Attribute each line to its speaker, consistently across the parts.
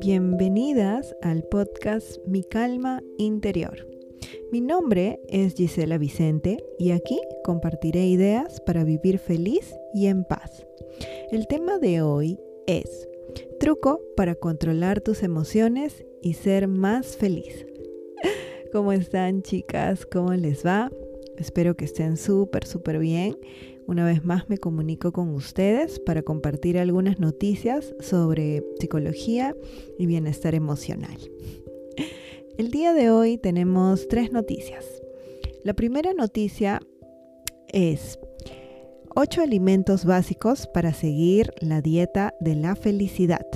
Speaker 1: Bienvenidas al podcast Mi Calma Interior. Mi nombre es Gisela Vicente y aquí compartiré ideas para vivir feliz y en paz. El tema de hoy es truco para controlar tus emociones y ser más feliz. ¿Cómo están chicas? ¿Cómo les va? Espero que estén súper, súper bien. Una vez más me comunico con ustedes para compartir algunas noticias sobre psicología y bienestar emocional. El día de hoy tenemos tres noticias. La primera noticia es 8 alimentos básicos para seguir la dieta de la felicidad.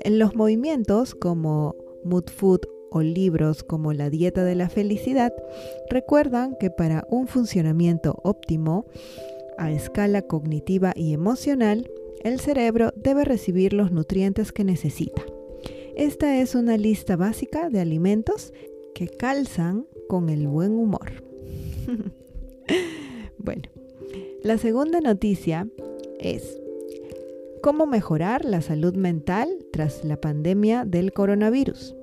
Speaker 1: En los movimientos como Mood Food o libros como La Dieta de la Felicidad recuerdan que para un funcionamiento óptimo a escala cognitiva y emocional, el cerebro debe recibir los nutrientes que necesita. Esta es una lista básica de alimentos que calzan con el buen humor. bueno, la segunda noticia es cómo mejorar la salud mental tras la pandemia del coronavirus.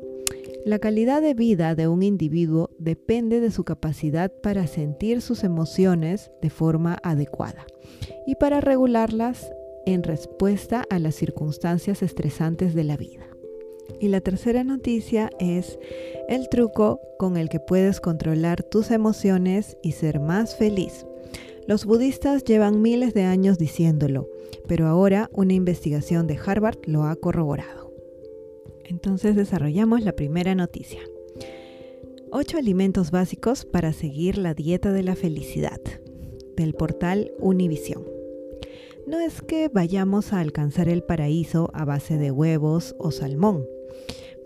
Speaker 1: La calidad de vida de un individuo depende de su capacidad para sentir sus emociones de forma adecuada y para regularlas en respuesta a las circunstancias estresantes de la vida. Y la tercera noticia es el truco con el que puedes controlar tus emociones y ser más feliz. Los budistas llevan miles de años diciéndolo, pero ahora una investigación de Harvard lo ha corroborado. Entonces desarrollamos la primera noticia. 8 alimentos básicos para seguir la dieta de la felicidad del portal Univision. No es que vayamos a alcanzar el paraíso a base de huevos o salmón,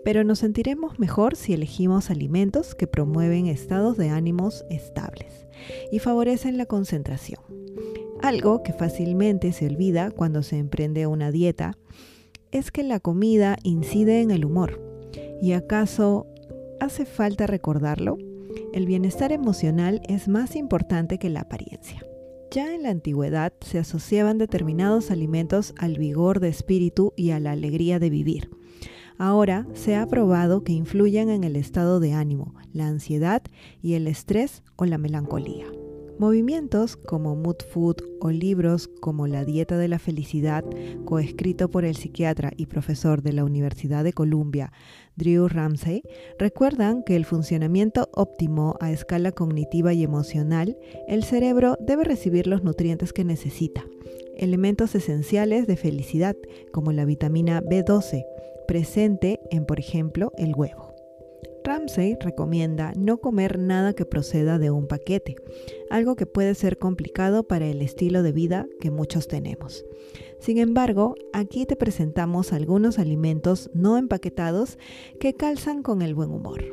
Speaker 1: pero nos sentiremos mejor si elegimos alimentos que promueven estados de ánimos estables y favorecen la concentración. Algo que fácilmente se olvida cuando se emprende una dieta es que la comida incide en el humor. ¿Y acaso hace falta recordarlo? El bienestar emocional es más importante que la apariencia. Ya en la antigüedad se asociaban determinados alimentos al vigor de espíritu y a la alegría de vivir. Ahora se ha probado que influyen en el estado de ánimo, la ansiedad y el estrés o la melancolía. Movimientos como Mood Food o libros como La Dieta de la Felicidad, coescrito por el psiquiatra y profesor de la Universidad de Columbia, Drew Ramsey, recuerdan que el funcionamiento óptimo a escala cognitiva y emocional, el cerebro debe recibir los nutrientes que necesita, elementos esenciales de felicidad, como la vitamina B12, presente en, por ejemplo, el huevo. Ramsey recomienda no comer nada que proceda de un paquete, algo que puede ser complicado para el estilo de vida que muchos tenemos. Sin embargo, aquí te presentamos algunos alimentos no empaquetados que calzan con el buen humor.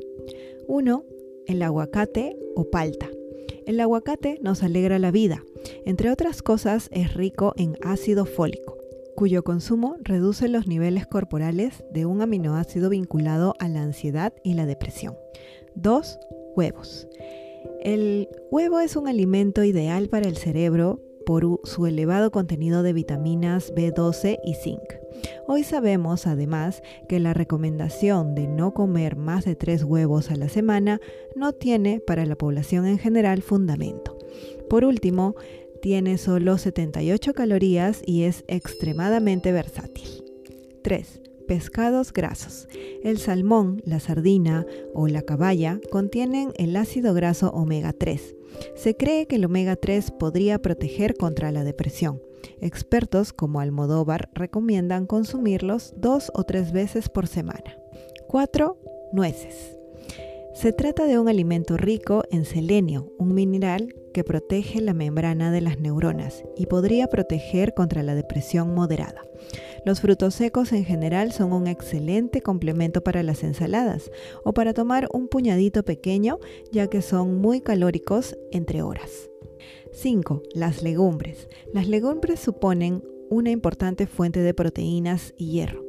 Speaker 1: 1. El aguacate o palta. El aguacate nos alegra la vida. Entre otras cosas, es rico en ácido fólico cuyo consumo reduce los niveles corporales de un aminoácido vinculado a la ansiedad y la depresión. 2. Huevos. El huevo es un alimento ideal para el cerebro por su elevado contenido de vitaminas B12 y zinc. Hoy sabemos además que la recomendación de no comer más de tres huevos a la semana no tiene para la población en general fundamento. Por último, tiene solo 78 calorías y es extremadamente versátil. 3. Pescados grasos. El salmón, la sardina o la caballa contienen el ácido graso omega 3. Se cree que el omega 3 podría proteger contra la depresión. Expertos como Almodóvar recomiendan consumirlos dos o tres veces por semana. 4. Nueces. Se trata de un alimento rico en selenio, un mineral que protege la membrana de las neuronas y podría proteger contra la depresión moderada. Los frutos secos en general son un excelente complemento para las ensaladas o para tomar un puñadito pequeño ya que son muy calóricos entre horas. 5. Las legumbres. Las legumbres suponen una importante fuente de proteínas y hierro.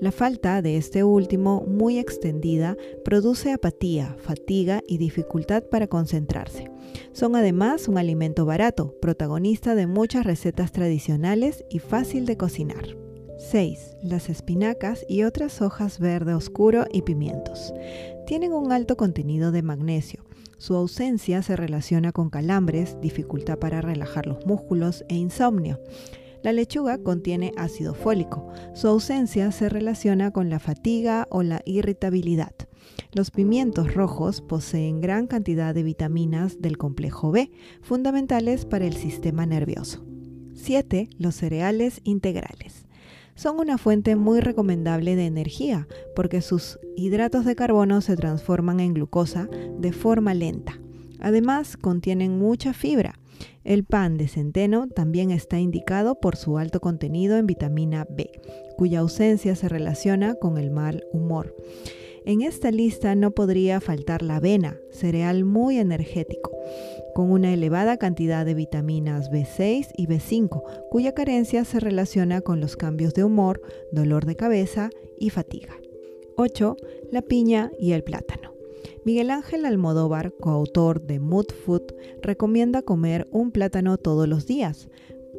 Speaker 1: La falta de este último, muy extendida, produce apatía, fatiga y dificultad para concentrarse. Son además un alimento barato, protagonista de muchas recetas tradicionales y fácil de cocinar. 6. Las espinacas y otras hojas verde oscuro y pimientos. Tienen un alto contenido de magnesio. Su ausencia se relaciona con calambres, dificultad para relajar los músculos e insomnio. La lechuga contiene ácido fólico. Su ausencia se relaciona con la fatiga o la irritabilidad. Los pimientos rojos poseen gran cantidad de vitaminas del complejo B, fundamentales para el sistema nervioso. 7. Los cereales integrales son una fuente muy recomendable de energía porque sus hidratos de carbono se transforman en glucosa de forma lenta. Además, contienen mucha fibra. El pan de centeno también está indicado por su alto contenido en vitamina B, cuya ausencia se relaciona con el mal humor. En esta lista no podría faltar la avena, cereal muy energético, con una elevada cantidad de vitaminas B6 y B5, cuya carencia se relaciona con los cambios de humor, dolor de cabeza y fatiga. 8. La piña y el plátano. Miguel Ángel Almodóvar, coautor de Mood Food, recomienda comer un plátano todos los días,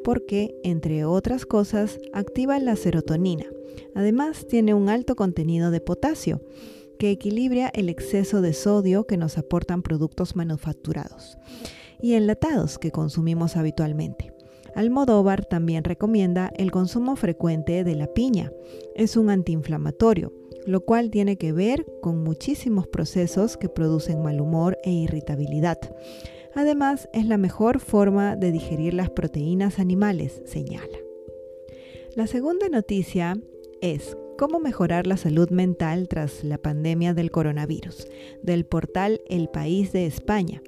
Speaker 1: porque, entre otras cosas, activa la serotonina. Además, tiene un alto contenido de potasio, que equilibra el exceso de sodio que nos aportan productos manufacturados y enlatados que consumimos habitualmente. Almodóvar también recomienda el consumo frecuente de la piña. Es un antiinflamatorio, lo cual tiene que ver con muchísimos procesos que producen mal humor e irritabilidad. Además, es la mejor forma de digerir las proteínas animales, señala. La segunda noticia es cómo mejorar la salud mental tras la pandemia del coronavirus, del portal El País de España.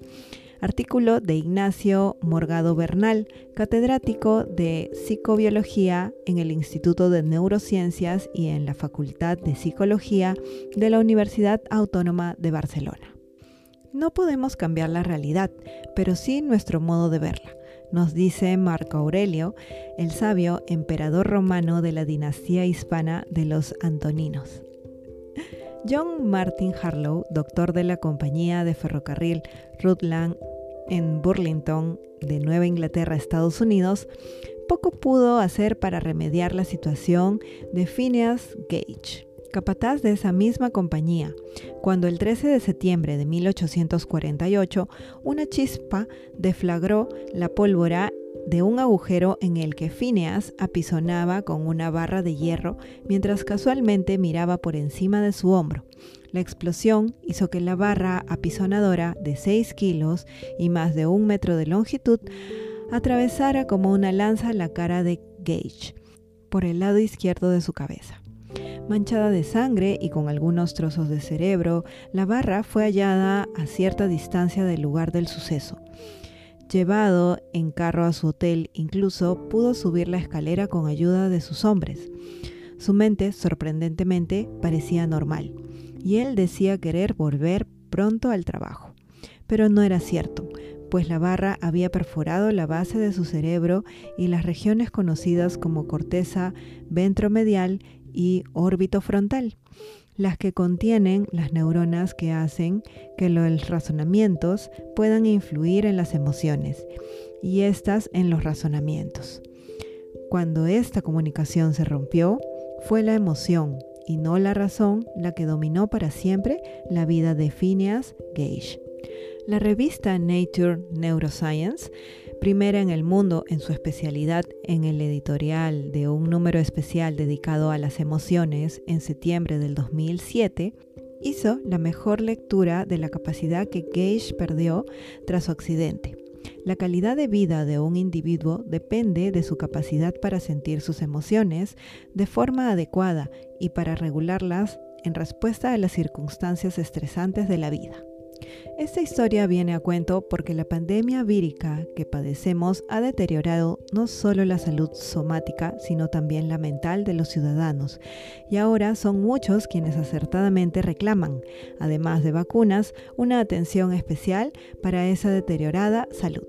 Speaker 1: Artículo de Ignacio Morgado Bernal, catedrático de psicobiología en el Instituto de Neurociencias y en la Facultad de Psicología de la Universidad Autónoma de Barcelona. No podemos cambiar la realidad, pero sí nuestro modo de verla, nos dice Marco Aurelio, el sabio emperador romano de la dinastía hispana de los Antoninos. John Martin Harlow, doctor de la compañía de ferrocarril Rutland en Burlington, de Nueva Inglaterra, Estados Unidos, poco pudo hacer para remediar la situación de Phineas Gage capataz de esa misma compañía, cuando el 13 de septiembre de 1848 una chispa deflagró la pólvora de un agujero en el que Phineas apisonaba con una barra de hierro mientras casualmente miraba por encima de su hombro. La explosión hizo que la barra apisonadora de 6 kilos y más de un metro de longitud atravesara como una lanza la cara de Gage por el lado izquierdo de su cabeza. Manchada de sangre y con algunos trozos de cerebro, la barra fue hallada a cierta distancia del lugar del suceso. Llevado en carro a su hotel, incluso pudo subir la escalera con ayuda de sus hombres. Su mente, sorprendentemente, parecía normal, y él decía querer volver pronto al trabajo. Pero no era cierto, pues la barra había perforado la base de su cerebro y las regiones conocidas como corteza ventromedial y órbito frontal, las que contienen las neuronas que hacen que los razonamientos puedan influir en las emociones y estas en los razonamientos. Cuando esta comunicación se rompió, fue la emoción y no la razón la que dominó para siempre la vida de Phineas Gage. La revista Nature Neuroscience primera en el mundo en su especialidad en el editorial de un número especial dedicado a las emociones en septiembre del 2007, hizo la mejor lectura de la capacidad que Gage perdió tras su accidente. La calidad de vida de un individuo depende de su capacidad para sentir sus emociones de forma adecuada y para regularlas en respuesta a las circunstancias estresantes de la vida. Esta historia viene a cuento porque la pandemia vírica que padecemos ha deteriorado no solo la salud somática, sino también la mental de los ciudadanos. Y ahora son muchos quienes acertadamente reclaman, además de vacunas, una atención especial para esa deteriorada salud.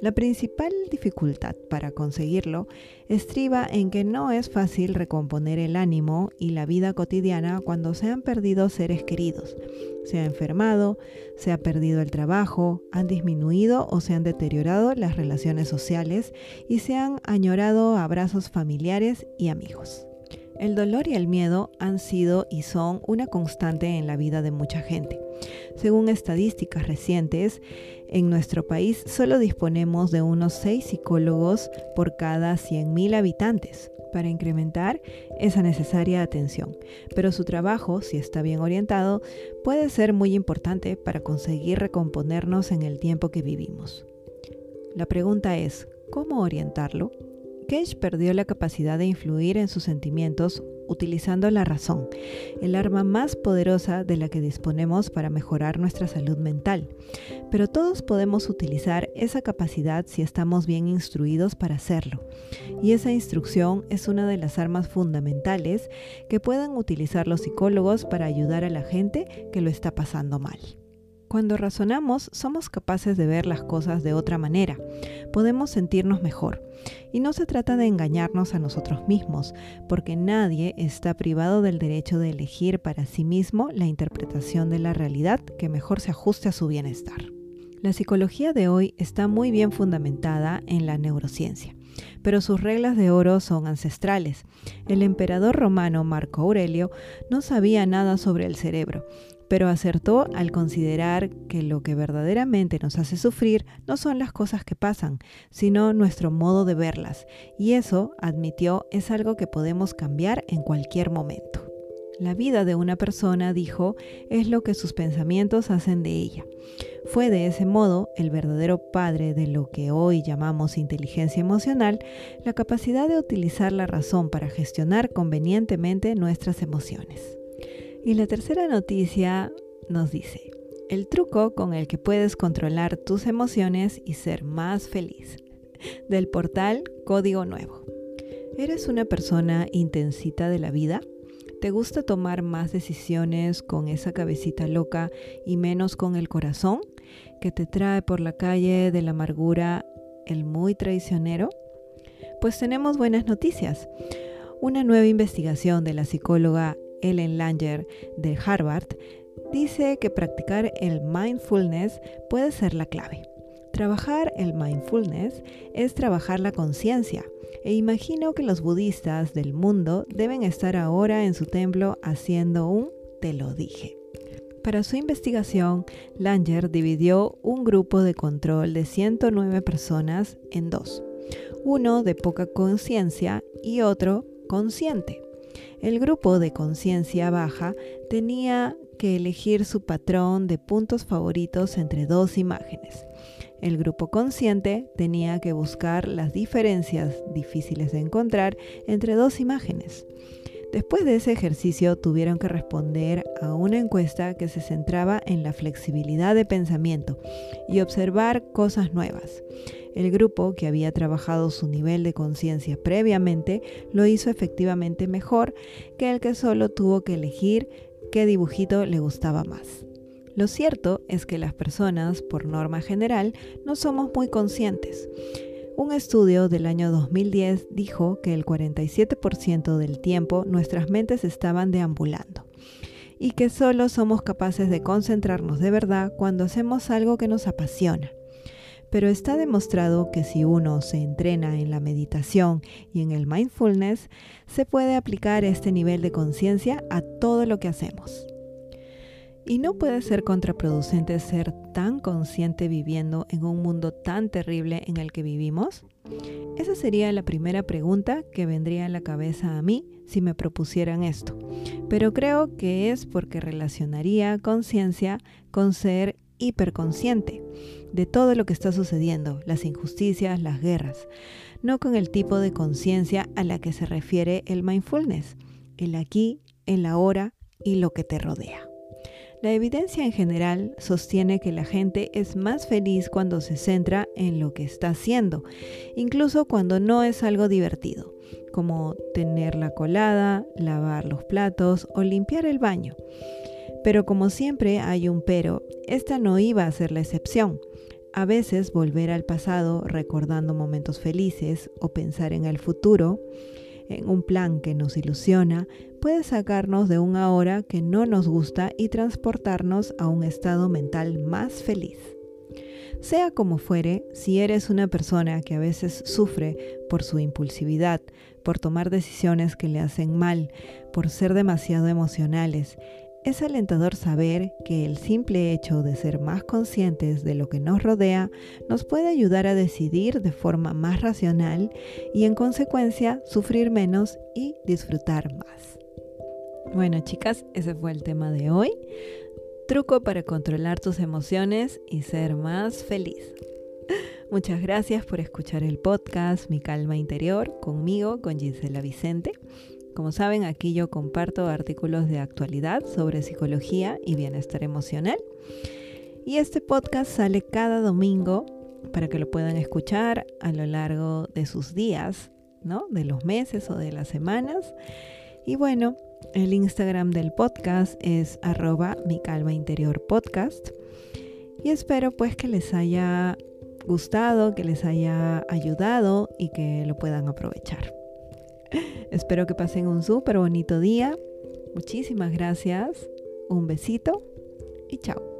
Speaker 1: La principal dificultad para conseguirlo estriba en que no es fácil recomponer el ánimo y la vida cotidiana cuando se han perdido seres queridos. Se ha enfermado, se ha perdido el trabajo, han disminuido o se han deteriorado las relaciones sociales y se han añorado abrazos familiares y amigos. El dolor y el miedo han sido y son una constante en la vida de mucha gente. Según estadísticas recientes, en nuestro país solo disponemos de unos 6 psicólogos por cada 100.000 habitantes para incrementar esa necesaria atención, pero su trabajo, si está bien orientado, puede ser muy importante para conseguir recomponernos en el tiempo que vivimos. La pregunta es, ¿cómo orientarlo? Cage perdió la capacidad de influir en sus sentimientos utilizando la razón, el arma más poderosa de la que disponemos para mejorar nuestra salud mental. Pero todos podemos utilizar esa capacidad si estamos bien instruidos para hacerlo. Y esa instrucción es una de las armas fundamentales que puedan utilizar los psicólogos para ayudar a la gente que lo está pasando mal. Cuando razonamos, somos capaces de ver las cosas de otra manera. Podemos sentirnos mejor. Y no se trata de engañarnos a nosotros mismos, porque nadie está privado del derecho de elegir para sí mismo la interpretación de la realidad que mejor se ajuste a su bienestar. La psicología de hoy está muy bien fundamentada en la neurociencia, pero sus reglas de oro son ancestrales. El emperador romano Marco Aurelio no sabía nada sobre el cerebro pero acertó al considerar que lo que verdaderamente nos hace sufrir no son las cosas que pasan, sino nuestro modo de verlas, y eso, admitió, es algo que podemos cambiar en cualquier momento. La vida de una persona, dijo, es lo que sus pensamientos hacen de ella. Fue de ese modo el verdadero padre de lo que hoy llamamos inteligencia emocional, la capacidad de utilizar la razón para gestionar convenientemente nuestras emociones. Y la tercera noticia nos dice, el truco con el que puedes controlar tus emociones y ser más feliz. Del portal Código Nuevo. ¿Eres una persona intensita de la vida? ¿Te gusta tomar más decisiones con esa cabecita loca y menos con el corazón que te trae por la calle de la amargura el muy traicionero? Pues tenemos buenas noticias. Una nueva investigación de la psicóloga Ellen Langer de Harvard, dice que practicar el mindfulness puede ser la clave. Trabajar el mindfulness es trabajar la conciencia, e imagino que los budistas del mundo deben estar ahora en su templo haciendo un te lo dije. Para su investigación, Langer dividió un grupo de control de 109 personas en dos, uno de poca conciencia y otro consciente. El grupo de conciencia baja tenía que elegir su patrón de puntos favoritos entre dos imágenes. El grupo consciente tenía que buscar las diferencias difíciles de encontrar entre dos imágenes. Después de ese ejercicio tuvieron que responder a una encuesta que se centraba en la flexibilidad de pensamiento y observar cosas nuevas. El grupo, que había trabajado su nivel de conciencia previamente, lo hizo efectivamente mejor que el que solo tuvo que elegir qué dibujito le gustaba más. Lo cierto es que las personas, por norma general, no somos muy conscientes. Un estudio del año 2010 dijo que el 47% del tiempo nuestras mentes estaban deambulando y que solo somos capaces de concentrarnos de verdad cuando hacemos algo que nos apasiona pero está demostrado que si uno se entrena en la meditación y en el mindfulness, se puede aplicar este nivel de conciencia a todo lo que hacemos. ¿Y no puede ser contraproducente ser tan consciente viviendo en un mundo tan terrible en el que vivimos? Esa sería la primera pregunta que vendría a la cabeza a mí si me propusieran esto. Pero creo que es porque relacionaría conciencia con ser hiperconsciente de todo lo que está sucediendo, las injusticias, las guerras, no con el tipo de conciencia a la que se refiere el mindfulness, el aquí, el ahora y lo que te rodea. La evidencia en general sostiene que la gente es más feliz cuando se centra en lo que está haciendo, incluso cuando no es algo divertido, como tener la colada, lavar los platos o limpiar el baño. Pero como siempre hay un pero, esta no iba a ser la excepción. A veces volver al pasado recordando momentos felices o pensar en el futuro, en un plan que nos ilusiona, puede sacarnos de un ahora que no nos gusta y transportarnos a un estado mental más feliz. Sea como fuere, si eres una persona que a veces sufre por su impulsividad, por tomar decisiones que le hacen mal, por ser demasiado emocionales, es alentador saber que el simple hecho de ser más conscientes de lo que nos rodea nos puede ayudar a decidir de forma más racional y en consecuencia sufrir menos y disfrutar más. Bueno chicas, ese fue el tema de hoy. Truco para controlar tus emociones y ser más feliz. Muchas gracias por escuchar el podcast Mi Calma Interior conmigo, con Gisela Vicente. Como saben, aquí yo comparto artículos de actualidad sobre psicología y bienestar emocional. Y este podcast sale cada domingo para que lo puedan escuchar a lo largo de sus días, ¿no? De los meses o de las semanas. Y bueno, el Instagram del podcast es arroba mi calma interior podcast. Y espero pues que les haya gustado, que les haya ayudado y que lo puedan aprovechar. Espero que pasen un súper bonito día. Muchísimas gracias. Un besito y chao.